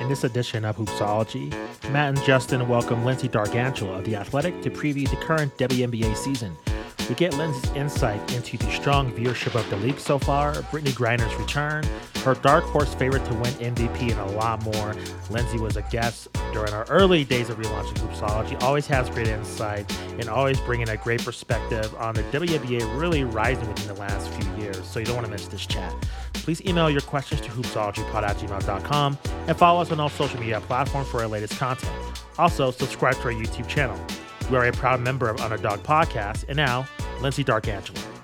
In this edition of Hoopsology, Matt and Justin welcome Lyndsey D'Arcangelo of The Athletic to preview the current WNBA season. We get Lyndsey's insight into the strong viewership of the league so far, Brittney Griner's return, her dark horse favorite to win MVP, and a lot more. Lyndsey was a guest during our early days of relaunching Hoopsology, always has great insight and always bringing a great perspective on the WNBA really rising within the last few years, so you don't want to miss this chat. Please email your questions to hoopsologypod at gmail.com and follow us on all social media platforms for our latest content. Also, subscribe to our YouTube channel. We are a proud member of Underdog Podcast, and now, Lyndsey Dark D'Arcangelo.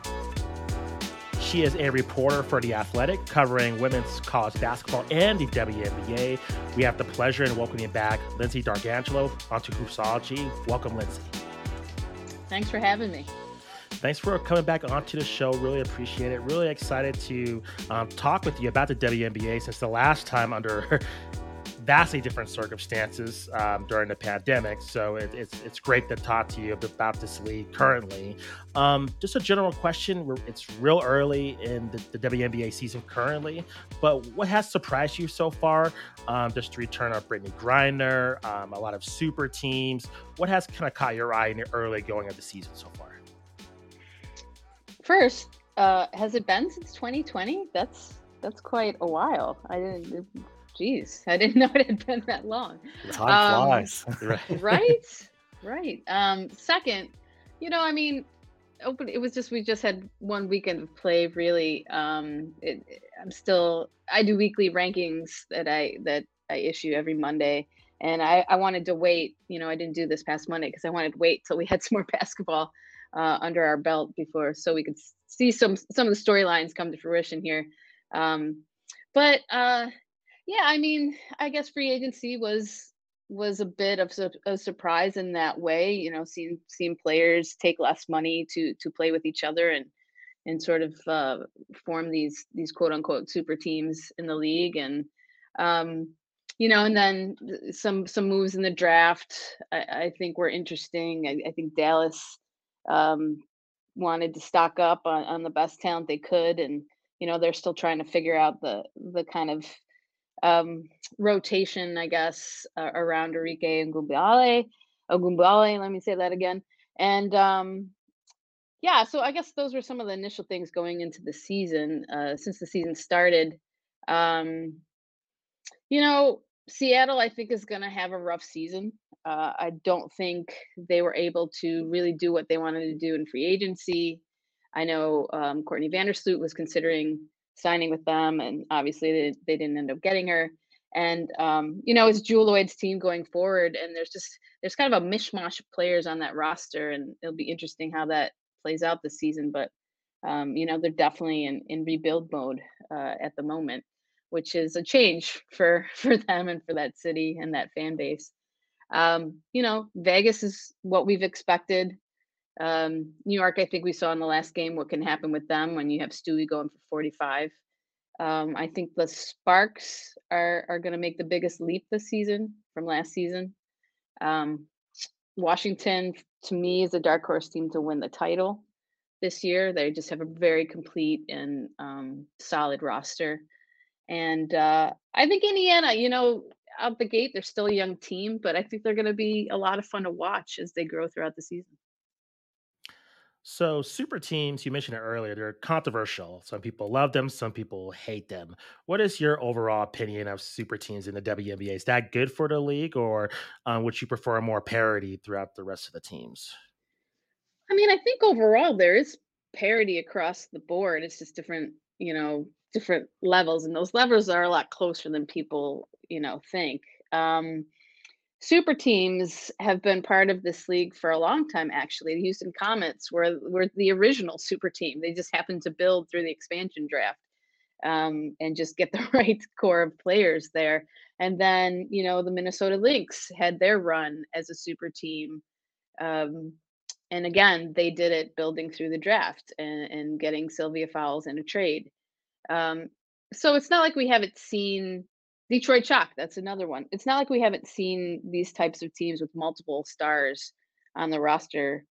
She is a reporter for The Athletic, covering women's college basketball and the WNBA. We have the pleasure in welcoming back Lyndsey D'Arcangelo onto Hoopsology. Welcome, Lyndsey. Thanks for having me. Thanks for coming back onto the show. Really appreciate it. Really excited to um, talk with you about the WNBA since the last time under vastly different circumstances um, during the pandemic. So it, it's it's great to talk to you about this league currently. Um, just a general question: It's real early in the, the, WNBA season currently, but what has surprised you so far? Um, just the return of Brittney Griner, um, a lot of super teams. What has kind of caught your eye in the early going of the season so far? First, uh, has it been since 2020? That's that's quite a while. I didn't Jeez, I didn't know it had been that long. Time um, flies. right. right. Right. Um, second, you know, I mean, open. It was just we just had one weekend of play. Really, um, it, I'm still. I do weekly rankings that I that I issue every Monday, and I I wanted to wait. You know, I didn't do this past Monday because I wanted to wait till we had some more basketball uh, under our belt before, so we could see some some of the storylines come to fruition here. Um, but uh, yeah, I mean, I guess free agency was was a bit of a surprise in that way. You know, seeing seeing players take less money to to play with each other and and sort of uh, form these these quote unquote super teams in the league and um, you know and then some some moves in the draft I, I think were interesting. I, I think Dallas um, wanted to stock up on, on the best talent they could and you know they're still trying to figure out the the kind of um, rotation, I guess, uh, around Arike Ogunbowale. Ogunbowale, let me say that again. And um, yeah, so I guess those were some of the initial things going into the season. Uh, since the season started, um, you know, Seattle, I think, is going to have a rough season. Uh, I don't think they were able to really do what they wanted to do in free agency. I know um, Courtney Vandersloot was considering signing with them, and obviously they, they didn't end up getting her. And um, you know, it's Jewell Loyd's team going forward, and there's just there's kind of a mishmash of players on that roster, and it'll be interesting how that plays out this season. But um, you know, they're definitely in in rebuild mode uh, at the moment, which is a change for for them and for that city and that fan base. Um, you know, Vegas is what we've expected. Um, New York, I think we saw in the last game what can happen with them when you have Stewie going for 45. Um, I think the Sparks are are going to make the biggest leap this season from last season. Um, Washington, to me, is a dark horse team to win the title this year. They just have a very complete and um, solid roster. And uh, I think Indiana, you know, out the gate, they're still a young team, but I think they're going to be a lot of fun to watch as they grow throughout the season. So, super teams, you mentioned it earlier, they're controversial. Some people love them, some people hate them. What is your overall opinion of super teams in the WNBA? Is that good for the league, or um, would you prefer more parity throughout the rest of the teams? I mean, I think overall there is parity across the board. It's just different, you know, different levels, and those levels are a lot closer than people, you know, think. Um, super teams have been part of this league for a long time actually. The houston comets were were the original super team. They just happened to build through the expansion draft um, and just get the right core of players there. And then you know the minnesota lynx had their run as a super team um, and again they did it building through the draft and, and getting sylvia fowles in a trade. Um, so it's not like we haven't seen Detroit Shock, that's another one. It's not like we haven't seen these types of teams with multiple stars on the roster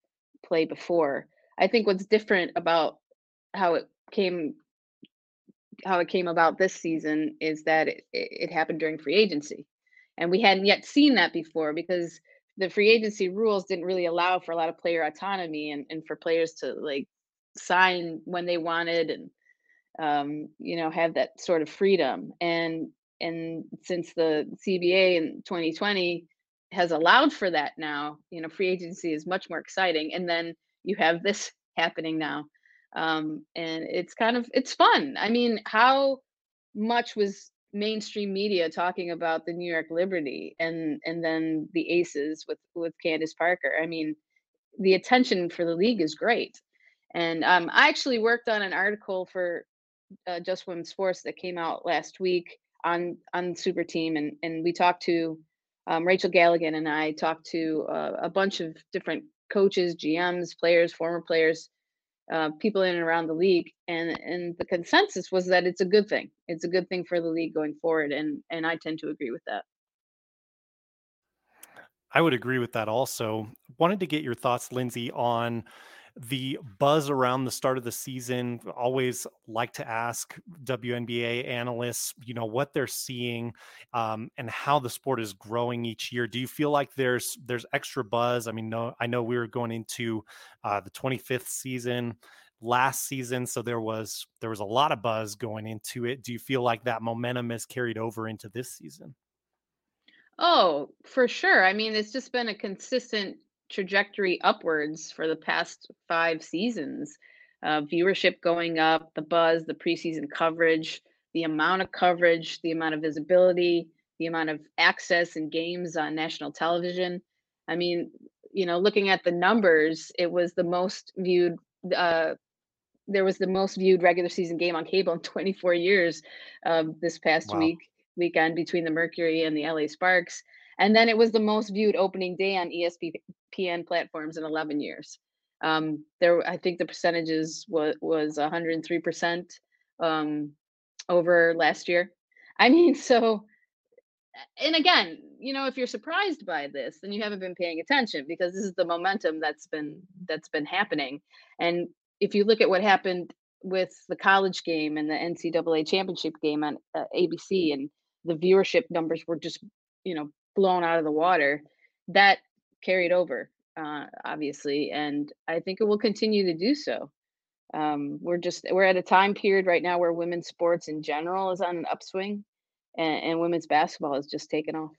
play before. I think what's different about how it came how it came about this season is that it, it happened during free agency, and we hadn't yet seen that before because the free agency rules didn't really allow for a lot of player autonomy and, and for players to like sign when they wanted and um, you know have that sort of freedom and and since the CBA in 2020 has allowed for that now, you know, free agency is much more exciting. And then you have this happening now. Um, and it's kind of it's fun. I mean, how much was mainstream media talking about the New York Liberty and and then the Aces with with Candace Parker? I mean, the attention for the league is great. And um, I actually worked on an article for uh, Just Women's Sports that came out last week on on Super Team, and and we talked to um, Rachel Galligan and I talked to uh, a bunch of different coaches, GMs, players, former players, uh, people in and around the league, and and the consensus was that it's a good thing. It's a good thing for the league going forward, and and I tend to agree with that. I would agree with that also. Wanted to get your thoughts, Lyndsey, on the buzz around the start of the season always like to ask WNBA analysts, you know, what they're seeing um, and how the sport is growing each year. Do you feel like there's there's extra buzz? I mean, no, I know we were going into uh, the 25th season last season, so there was there was a lot of buzz going into it. Do you feel like that momentum has carried over into this season? Oh, for sure. I mean, it's just been a consistent trajectory upwards for the past five seasons. Uh, viewership going up, the buzz, the preseason coverage, the amount of coverage, the amount of visibility, the amount of access and games on national television. I mean, you know, looking at the numbers, it was the most viewed. Uh, there was the most viewed regular season game on cable in 24 years um, this past wow. week weekend between the Mercury and the LA Sparks. And then it was the most viewed opening day on ESPN platforms in 11 years. Um, there, I think the percentages was was 103 percent um, over last year. I mean, so, and again, you know, if you're surprised by this, then you haven't been paying attention because this is the momentum that's been that's been happening. And if you look at what happened with the college game and the NCAA championship game on uh, ABC, and the viewership numbers were just, you know, blown out of the water, that carried over, uh, obviously, and I think it will continue to do so. Um, we're just we're at a time period right now where women's sports in general is on an upswing, and, and women's basketball has just taken off.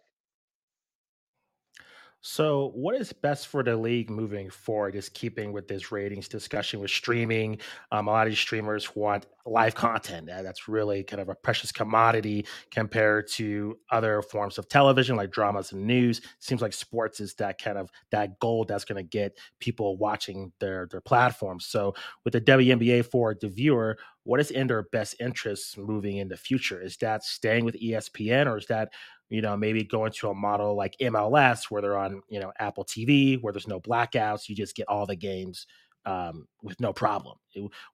So, what is best for the league moving forward? Is keeping with this ratings discussion with streaming. Um, a lot of these streamers want live content. That's really kind of a precious commodity compared to other forms of television, like dramas and news. Seems like sports is that kind of that gold that's going to get people watching their their platforms. So, with the WNBA for the viewer, what is in their best interest moving in the future? Is that staying with ESPN, or is that you know, maybe going to a model like MLS where they're on, you know, Apple TV, where there's no blackouts, you just get all the games um, with no problem.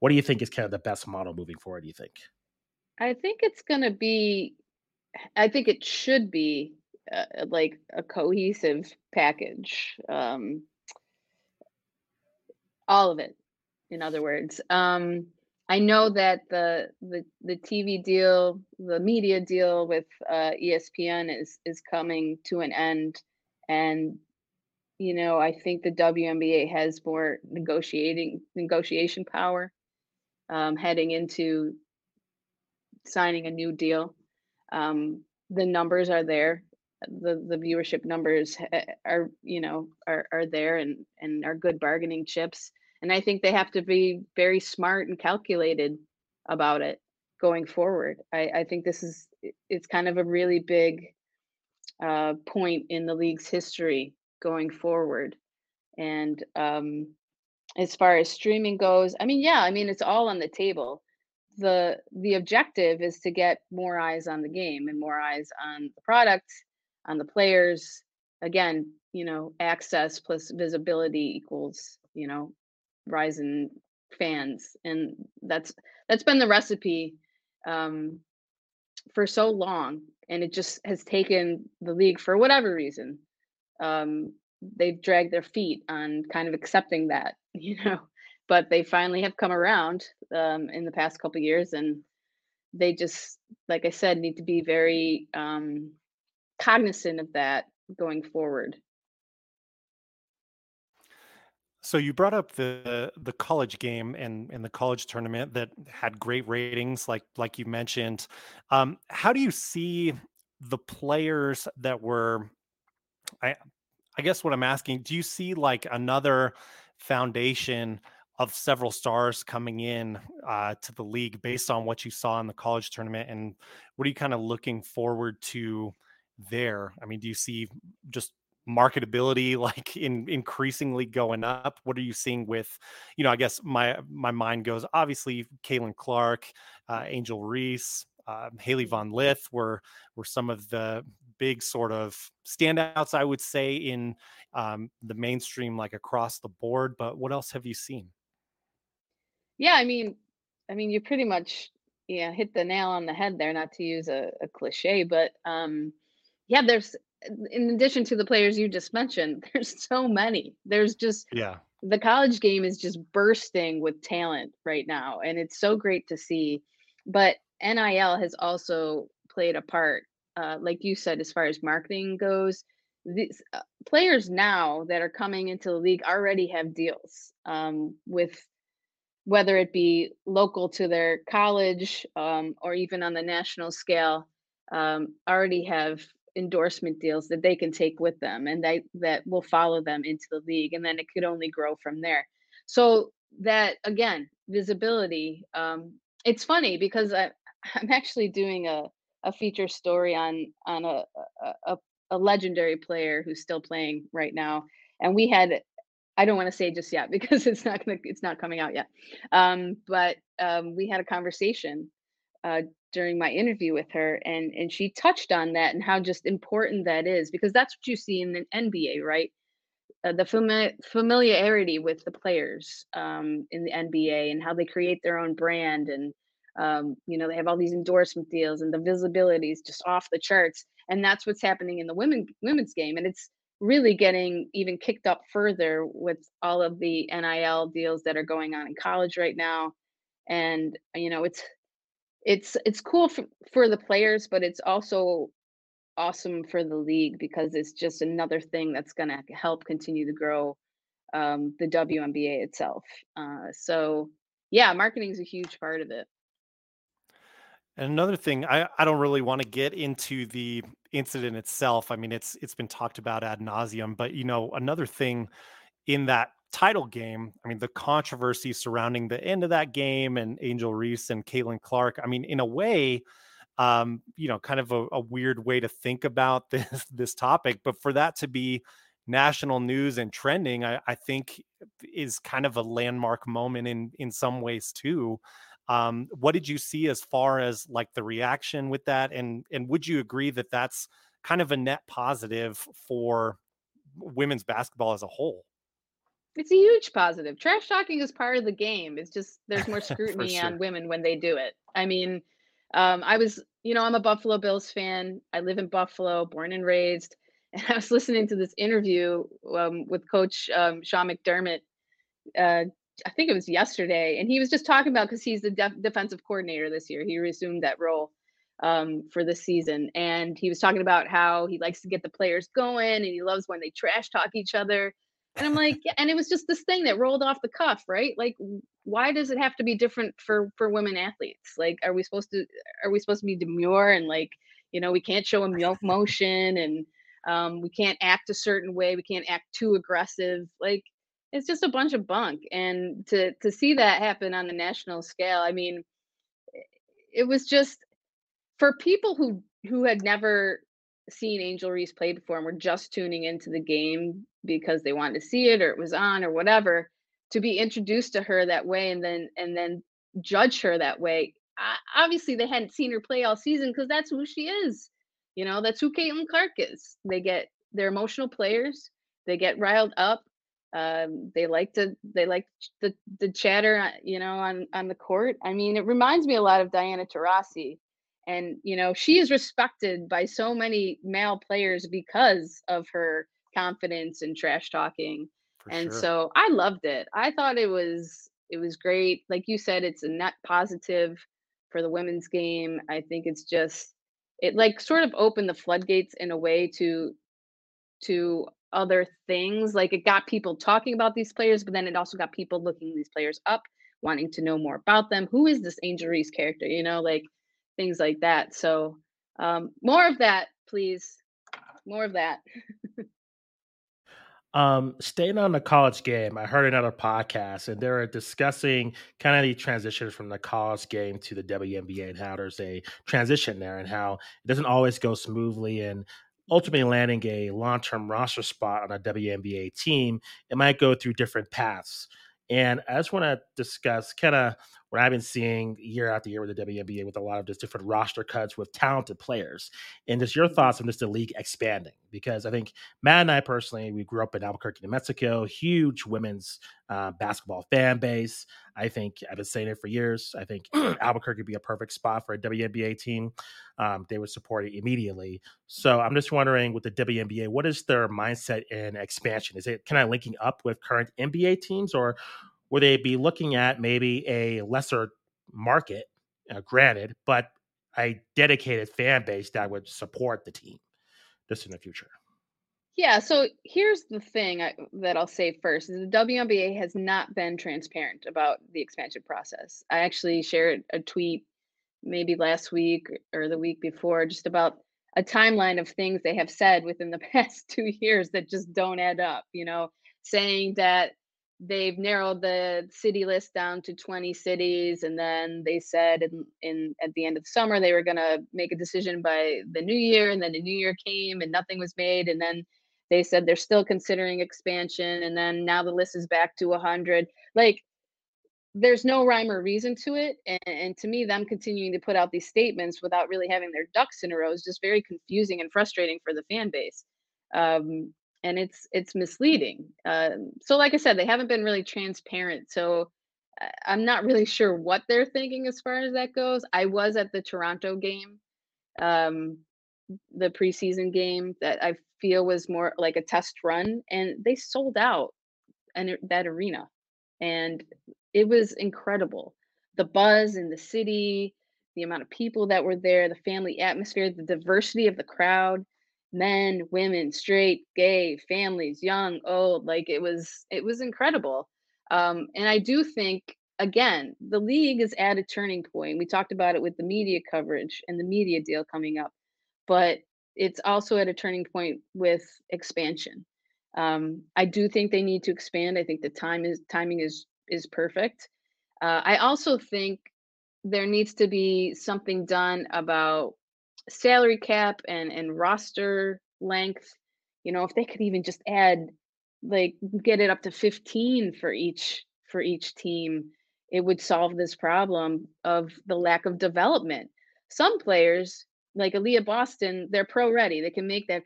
What do you think is kind of the best model moving forward? Do you think? I think it's going to be, I think it should be uh, like a cohesive package. Um, all of it, in other words. Um, I know that the the the TV deal, the media deal with uh, ESPN is is coming to an end, and you know I think the WNBA has more negotiating negotiation power um, heading into signing a new deal. Um, the numbers are there. The the viewership numbers are you know are are there and and are good bargaining chips and I think they have to be very smart and calculated about it going forward. I, I think this is it's kind of a really big uh, point in the league's history going forward. And um, as far as streaming goes, I mean, yeah, I mean it's all on the table. the The objective is to get more eyes on the game and more eyes on the product, on the players. Again, you know, access plus visibility equals you know rising fans, and that's that's been the recipe um, for so long, and it just has taken the league for whatever reason. Um, they've dragged their feet on kind of accepting that, you know, but they finally have come around um, in the past couple years, and they just, like I said, need to be very um, cognizant of that going forward. So you brought up the the college game and and the college tournament that had great ratings, like like you mentioned. Um, how do you see the players that were? I I guess what I'm asking, do you see like another foundation of several stars coming in uh, to the league based on what you saw in the college tournament, and what are you kind of looking forward to there? I mean, do you see just marketability like in increasingly going up what are you seeing with you know i guess my my mind goes obviously Caitlin Clark uh, Angel Reese uh, Hailey Van Lith were were some of the big sort of standouts I would say in um, the mainstream like across the board but what else have you seen? Yeah I mean I mean you pretty much yeah hit the nail on the head there not to use a, a cliche but um yeah there's in addition to the players you just mentioned, there's so many. There's just yeah. The college game is just bursting with talent right now, and it's so great to see. But NIL has also played a part, uh, like you said, as far as marketing goes. These uh, players now that are coming into the league already have deals um, with whether it be local to their college um, or even on the national scale, um, already have endorsement deals that they can take with them and they that will follow them into the league and then it could only grow from there so that again visibility um it's funny because i i'm actually doing a a feature story on on a a, a legendary player who's still playing right now and we had I don't want to say just yet because it's not gonna it's not coming out yet. Um, but um, we had a conversation uh, during my interview with her and and she touched on that and how just important that is because that's what you see in the NBA right? Uh, the fami- familiarity with the players um, in the NBA and how they create their own brand and um, you know they have all these endorsement deals and the visibility is just off the charts and that's what's happening in the women women's game and it's really getting even kicked up further with all of the NIL deals that are going on in college right now and you know it's it's it's cool for, for the players, but it's also awesome for the league because it's just another thing that's going to help continue to grow um, the WNBA itself. Uh, so, yeah, marketing is a huge part of it. And another thing, I, I don't really want to get into the incident itself. I mean, it's it's been talked about ad nauseum, but you know, another thing in that title game, I mean, the controversy surrounding the end of that game and Angel Reese and Caitlin Clark, I mean, in a way, um, you know, kind of a, a weird way to think about this this topic, but for that to be national news and trending, I, I think is kind of a landmark moment in in some ways too. Um, what did you see as far as like the reaction with that, and and would you agree that that's kind of a net positive for women's basketball as a whole? It's a huge positive. Trash talking is part of the game. It's just there's more scrutiny sure. on women when they do it. I mean, um, I was, you know, I'm a Buffalo Bills fan. I live in Buffalo, born and raised. And I was listening to this interview um, with Coach um, Sean McDermott. Uh, I think it was yesterday, and he was just talking about because he's the def- defensive coordinator this year. He resumed that role um, for this season, and he was talking about how he likes to get the players going, and he loves when they trash talk each other and I'm like, yeah, and it was just this thing that rolled off the cuff, right? Like, why does it have to be different for for women athletes? Like, are we supposed to are we supposed to be demure and like, you know, we can't show emotion and um, we can't act a certain way, we can't act too aggressive. Like, it's just a bunch of bunk. And to to see that happen on the national scale, I mean, it was just for people who who had never seen Angel Reese play before and were just tuning into the game because they wanted to see it or it was on or whatever, to be introduced to her that way and then and then judge her that way. obviously, they hadn't seen her play all season because that's who she is. You know, that's who Caitlin Clark is. They get they're emotional players. They get riled up. Um, they like to they like the the chatter, uh, you know, on on the court. I mean, it reminds me a lot of Diana Taurasi and you know she is respected by so many male players because of her confidence and trash talking For and sure. so i loved it i thought it was it was great like you said it's a net positive for the women's game. I think it's just it like sort of opened the floodgates in a way to to other things. Like it got people talking about these players, but then it also got people looking these players up, wanting to know more about them. Who is this Angel Reese character? You know, like things like that. So um, more of that, please. More of that. Um, staying on the college game, I heard another podcast and they were discussing kind of the transition from the college game to the WNBA and how there's a transition there and how it doesn't always go smoothly. And ultimately landing a long term roster spot on a WNBA team, it might go through different paths. And I just want to discuss kind of what I've been seeing year after year with the WNBA with a lot of just different roster cuts with talented players. And just your mm-hmm. thoughts on just the league expanding? Because I think Matt and I personally, we grew up in Albuquerque, New Mexico, huge women's uh, basketball fan base. I think I've been saying it for years. I think Albuquerque would be a perfect spot for a WNBA team. Um, they would support it immediately. So I'm just wondering with the WNBA, what is their mindset in expansion? Is it kind of linking up with current NBA teams or would they be looking at maybe a lesser market, uh, granted, but a dedicated fan base that would support the team just in the future? Yeah, so here's the thing I, that I'll say first is the WNBA has not been transparent about the expansion process. I actually shared a tweet maybe last week or the week before just about a timeline of things they have said within the past 2 years that just don't add up, you know, saying that they've narrowed the city list down to 20 cities and then they said in, in at the end of the summer they were going to make a decision by the new year and then the new year came and nothing was made and then they said they're still considering expansion and then now the list is back to 100 like there's no rhyme or reason to it and, and to me them continuing to put out these statements without really having their ducks in a row is just very confusing and frustrating for the fan base. Um, and it's it's misleading. Uh, so, like I said, they haven't been really transparent. So, I'm not really sure what they're thinking as far as that goes. I was at the Toronto game, um, the preseason game that I feel was more like a test run, and they sold out and that arena, and it was incredible. The buzz in the city, the amount of people that were there, the family atmosphere, the diversity of the crowd men, women, straight, gay, families, young, old. Like it was, it was incredible. Um, and I do think, again, the league is at a turning point. We talked about it with the media coverage and the media deal coming up, but it's also at a turning point with expansion. Um, I do think they need to expand. I think the time is timing is is perfect. Uh, I also think there needs to be something done about salary cap and and roster length you know if they could even just add like get it up to 15 for each for each team it would solve this problem of the lack of development. Some players like Aliyah Boston they're pro ready they can make that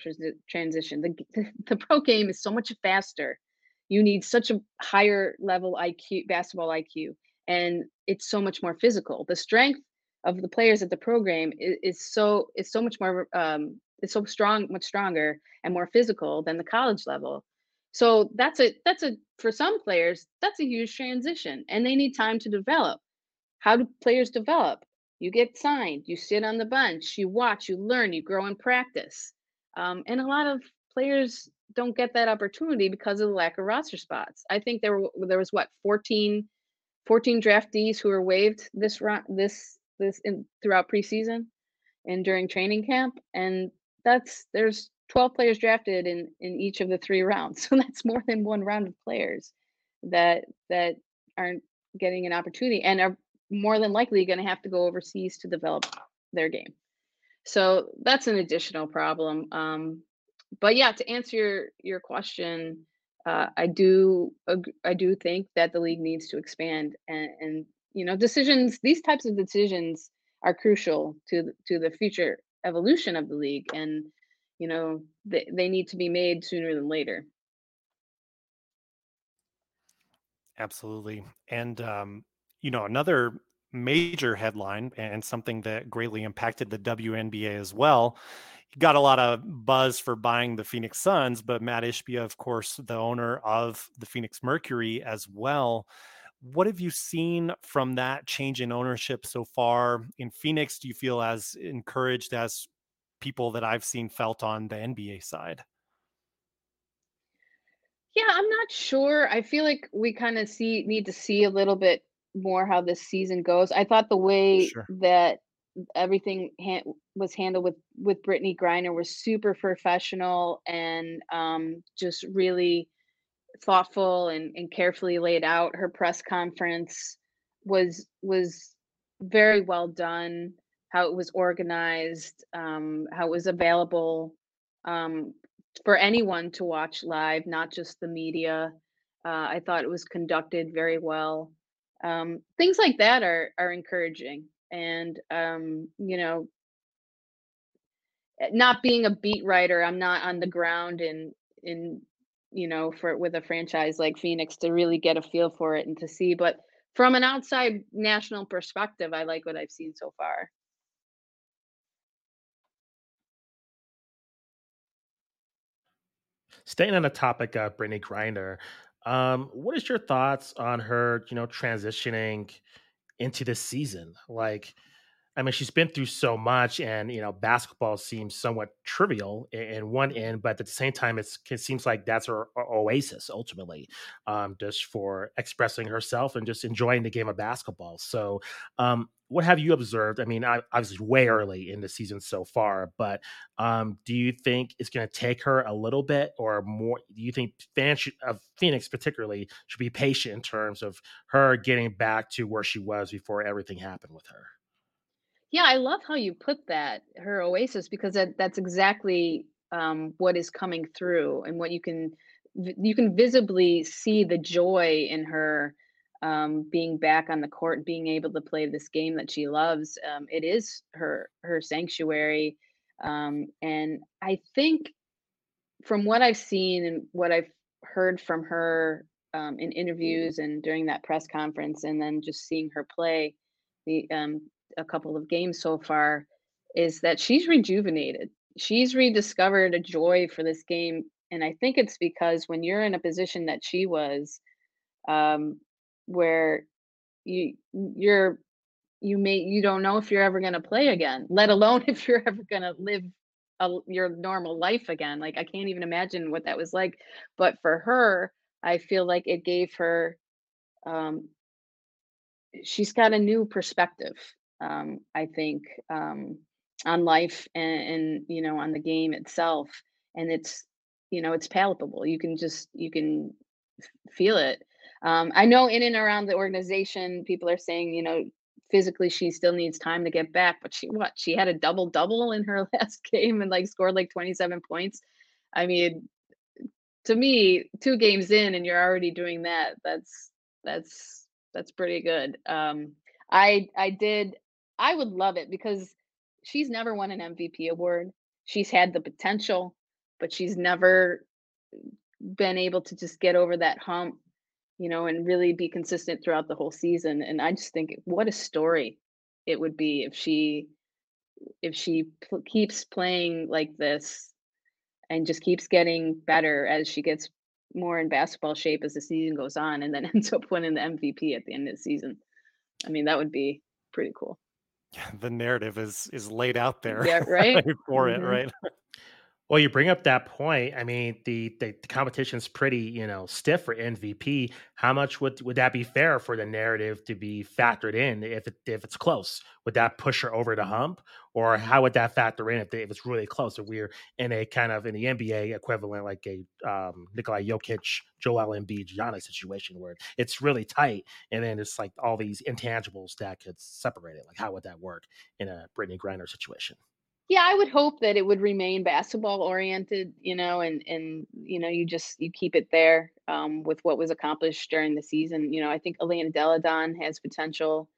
transition. The, the, the pro game is so much faster. You need such a higher level IQ basketball IQ and it's so much more physical. The strength of the players at the program is, is so is so much more um, is so strong, much stronger and more physical than the college level. So that's a that's a for some players that's a huge transition, and they need time to develop. How do players develop? You get signed, you sit on the bench, you watch, you learn, you grow in practice, um, and a lot of players don't get that opportunity because of the lack of roster spots. I think there were there was what 14 14 draftees who were waived this this this in throughout preseason and during training camp and that's there's 12 players drafted in in each of the three rounds so that's more than one round of players that that aren't getting an opportunity and are more than likely going to have to go overseas to develop their game. So that's an additional problem um, but yeah to answer your your question uh, i do i do think that the league needs to expand and, and you know decisions these types of decisions are crucial to to the future evolution of the league and you know they, they need to be made sooner than later. Absolutely and um you know another major headline and something that greatly impacted the WNBA as well got a lot of buzz for buying the Phoenix Suns, but Mat Ishbia, of course, the owner of the Phoenix Mercury as well, what have you seen from that change in ownership so far in Phoenix? Do you feel as encouraged as people that I've seen felt on the NBA side? Yeah, I'm not sure. I feel like we kind of see need to see a little bit more how this season goes. I thought the way Sure. that everything han- was handled with with Brittney Griner was super professional and um, just really thoughtful and, and carefully laid out. Her press conference was was very well done. How it was organized, um, how it was available um, for anyone to watch live, not just the media. Uh, I thought it was conducted very well. Um, things like that are are encouraging, and um, you know, eh, not being a beat writer, I'm not on the ground in in you know for with a franchise like Phoenix to really get a feel for it and to see. But from an outside national perspective, I like what I've seen so far. Staying on the topic of Brittney Griner, um, what is your thoughts on her, you know, transitioning into this season? Like, I mean, she's been through so much, and you know, basketball seems somewhat trivial in, in one end, but at the same time, it seems like that's her oasis ultimately, um, just for expressing herself and just enjoying the game of basketball. So, um, what have you observed? I mean, I, obviously, way early in the season so far, but um, do you think it's going to take her a little bit or more? Do you think fans of Phoenix, particularly, should be patient in terms of her getting back to where she was before everything happened with her? Yeah, I love how you put that, her oasis, because that that's exactly um, what is coming through and what you can you can visibly see the joy in her um, being back on the court, being able to play this game that she loves. Um, it is her her sanctuary, um, and I think from what I've seen and what I've heard from her um, in interviews and during that press conference, and then just seeing her play the um, a couple of games so far, is that she's rejuvenated. She's rediscovered a joy for this game, and I think it's because when you're in a position that she was, um, where you you're you may you don't know if you're ever going to play again, let alone if you're ever going to live a your normal life again. Like, I can't even imagine what that was like, but for her, I feel like it gave her, um she's got a new perspective, um, I think, um, on life and and, you know, on the game itself, and it's, you know, it's palpable. You can just you can feel it. Um, I know in and around the organization, people are saying, you know, physically she still needs time to get back, but she what? She had a double-double in her last game and, like, scored, like, 27 points. I mean, to me, 2 games in and you're already doing that, that's that's that's pretty good. Um, I I did I would love it because she's never won an MVP award. She's had the potential, but she's never been able to just get over that hump, you know, and really be consistent throughout the whole season. And I just think what a story it would be if she if she pl- keeps playing like this and just keeps getting better as she gets more in basketball shape as the season goes on and then ends up winning the MVP at the end of the season. I mean, that would be pretty cool. Yeah, the narrative is is laid out there Yeah, right? for it, Mhm. right? Well, you bring up that point. I mean, the the, the competition's pretty, you know, stiff for MVP. How much would would that be fair for the narrative to be factored in if it if it's close? Would that push her over the hump, or how would that factor in if, they, if it's really close? If we're in a kind of in the NBA equivalent, like a um, Nikolai Jokic, Joel Embiid, Giannis situation where it's really tight, and then it's like all these intangibles that could separate it. Like, how would that work in a Brittney Griner situation? Yeah, I would hope that it would remain basketball oriented, you know, and and you know, you just you keep it there um, with what was accomplished during the season. You know, I think Elena Delle Donne has potential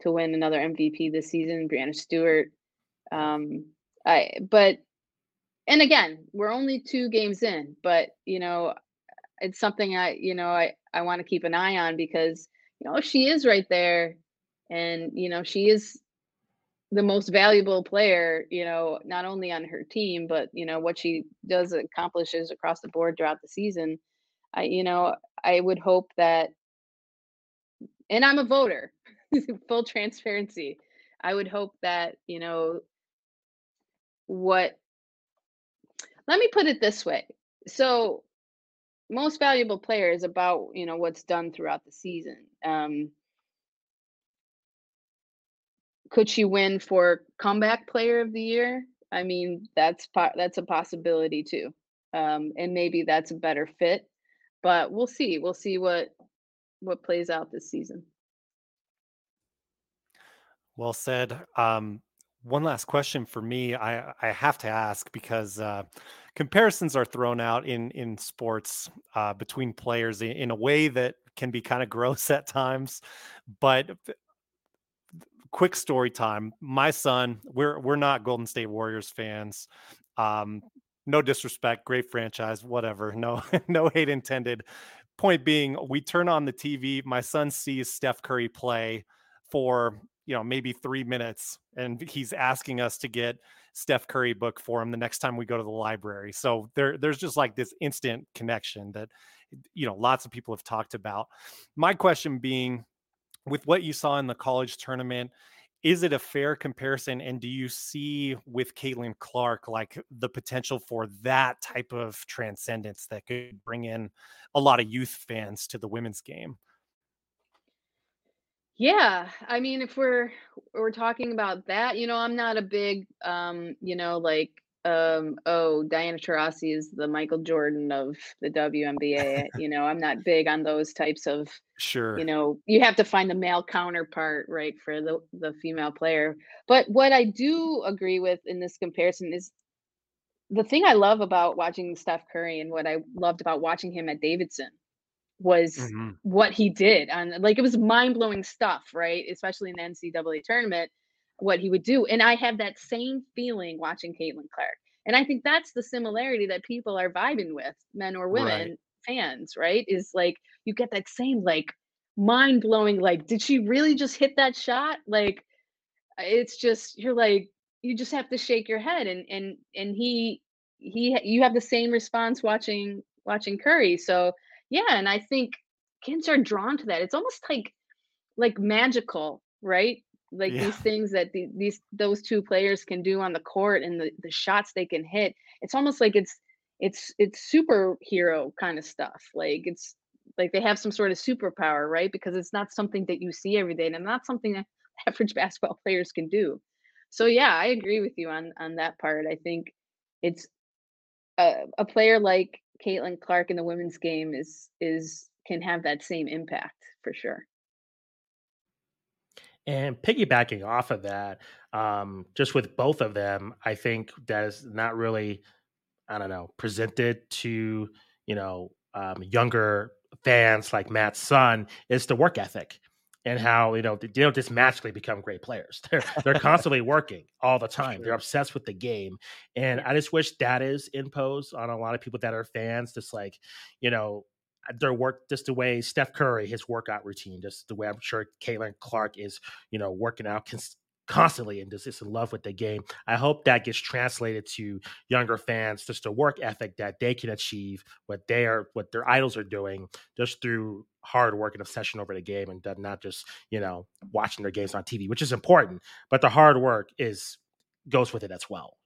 to win another MVP this season. Breanna Stewart, um, I but and again, we're only two games in, but you know, it's something I you know I I want to keep an eye on because you know she is right there, and you know she is the most valuable player, you know, not only on her team, but you know what she does accomplishes across the board throughout the season. I, you know, I would hope that and I'm a voter. Full transparency. I would hope that, you know, what let me put it this way. So most valuable player is about, you know, what's done throughout the season. Um could she win for comeback player of the year? I mean, that's that's a possibility too. Um, and maybe that's a better fit, but we'll see. We'll see what what plays out this season. Well said. Um, one last question for me. I I have to ask because uh, comparisons are thrown out in in sports uh, between players in, in a way that can be kind of gross at times. But quick story time. My son, we're we're not Golden State Warriors fans. Um, no disrespect, great franchise, whatever. No, no hate intended. Point being, we turn on the TV. My son sees Steph Curry play for you know maybe three minutes, and he's asking us to get Steph Curry book for him the next time we go to the library. So there, there's just like this instant connection that you know lots of people have talked about. My question being, with what you saw in the college tournament, is it a fair comparison? And do you see with Caitlin Clark like the potential for that type of transcendence that could bring in a lot of youth fans to the women's game? Yeah, I mean, if we're we're talking about that, you know, I'm not a big, um, you know, like um oh diana taurasi is the michael jordan of the WNBA you know i'm not big on those types of sure. you know you have to find the male counterpart right for the the female player. But what i do agree with in this comparison is the thing i love about watching steph curry and what i loved about watching him at davidson was mm-hmm. what he did and like it was mind-blowing stuff right especially in the ncaa tournament what he would do. And I have that same feeling watching Caitlin Clark. And I think that's the similarity that people are vibing with, men or women right. fans, right? Is like you get that same like mind blowing, like, did she really just hit that shot? Like it's just you're like, you just have to shake your head and and and he he you have the same response watching watching Curry. So yeah, and I think kids are drawn to that. It's almost like like magical, right? Like yeah. these things that the, these those two players can do on the court and the, the shots they can hit it's almost like it's it's it's superhero kind of stuff like it's like they have some sort of superpower right? Because it's not something that you see every day and not something that average basketball players can do. So yeah i agree with you on on that part. I think it's a, a player like caitlin clark in the women's game is is can have that same impact for sure and piggybacking off of that, um, just with both of them, I think that is not really, I don't know, presented to you know um, younger fans like Matt's son is the work ethic and how you know they don't just magically become great players. They're they're constantly working all the time. They're obsessed with the game, and I just wish that is imposed on a lot of people that are fans. Just like you know, their work just the way Steph Curry, his workout routine, just the way I'm sure Caitlin Clark is, you know, working out cons- constantly and just is in love with the game. I hope that gets translated to younger fans, just the work ethic that they can achieve what they are, what their idols are doing, just through hard work and obsession over the game, and not just you know watching their games on TV, which is important, but the hard work is goes with it as well.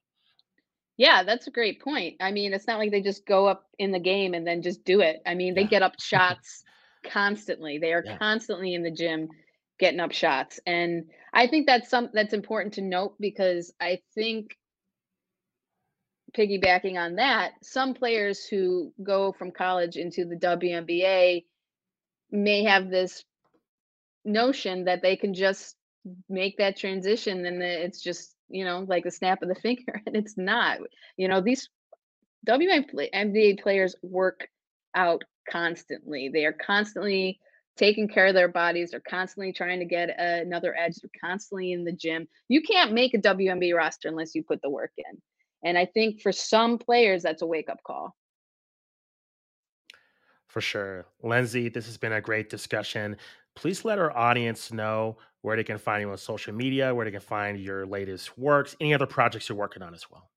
Yeah, that's a great point. I mean, it's not like they just go up in the game and then just do it. I mean, they yeah. get up shots constantly. They are yeah. constantly in the gym getting up shots. And I think that's some that's important to note because I think piggybacking on that, some players who go from college into the WNBA may have this notion that they can just make that transition and it's just you know, like the snap of the finger, and it's not. You know, these WNBA players work out constantly. They are constantly taking care of their bodies. They're constantly trying to get another edge. They're constantly in the gym. You can't make a WNBA roster unless you put the work in. And I think for some players, that's a wake up call. For sure. Lyndsey, this has been a great discussion. Please let our audience know where they can find you on social media, where they can find your latest works, any other projects you're working on as well.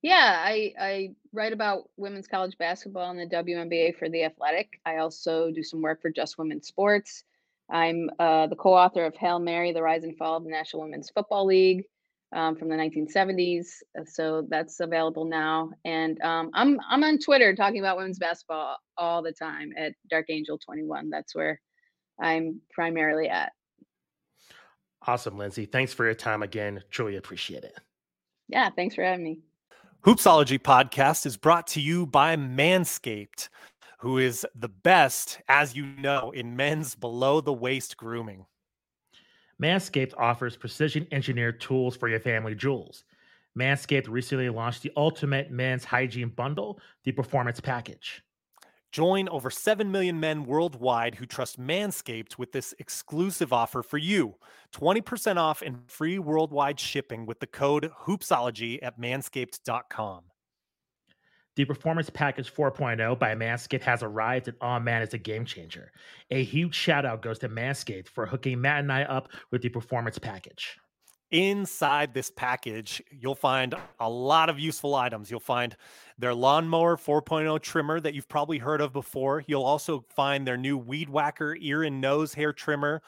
Yeah, I, I write about women's college basketball and the WNBA for The Athletic. I also do some work for Just Women's Sports. I'm uh, the co-author of Hail Mary: The Rise and Fall of the National Women's Football League um, from the 1970s. Uh, so that's available now, and um, I'm I'm on Twitter talking about women's basketball all the time at Dark Angel 21. That's where I'm primarily at. Awesome, Lyndsey. Thanks for your time again. Truly appreciate it. Yeah, thanks for having me. Hoopsology podcast is brought to you by Manscaped, who is the best, as you know, in men's below the waist grooming. Manscaped offers precision engineered tools for your family jewels. Manscaped recently launched the ultimate men's hygiene bundle, the Performance Package. Join over 7 million men worldwide who trust Manscaped with this exclusive offer for you 20% off and free worldwide shipping with the code HOOPSOLOGY at manscaped.com. The Performance Package 4.0 by Manscaped has arrived, and oh man, it's a game changer. A huge shout out goes to Manscaped for hooking Matt and I up with the Performance Package. Inside this package, you'll find a lot of useful items. You'll find their lawnmower 4.0 trimmer that you've probably heard of before. You'll also find their new weed whacker ear and nose hair trimmer.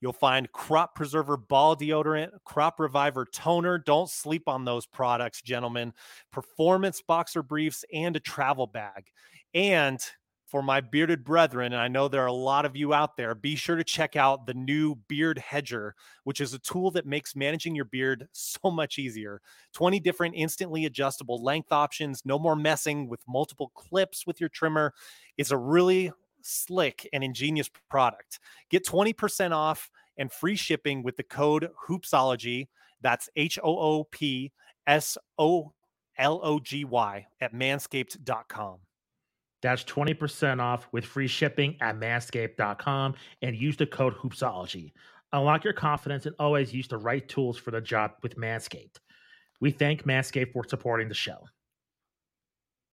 You'll find crop preserver ball deodorant, crop reviver toner. Don't sleep on those products, gentlemen. Performance boxer briefs and a travel bag. And for my bearded brethren, and I know there are a lot of you out there, be sure to check out the new Beard Hedger, which is a tool that makes managing your beard so much easier. 20 different instantly adjustable length options, no more messing with multiple clips with your trimmer. It's a really slick and ingenious product. Get 20% off and free shipping with the code Hoopsology. That's H O O P S O L O G Y at manscaped.com. That's 20% off with free shipping at manscaped.com and use the code Hoopsology. Unlock your confidence and always use the right tools for the job with Manscaped. We thank Manscaped for supporting the show.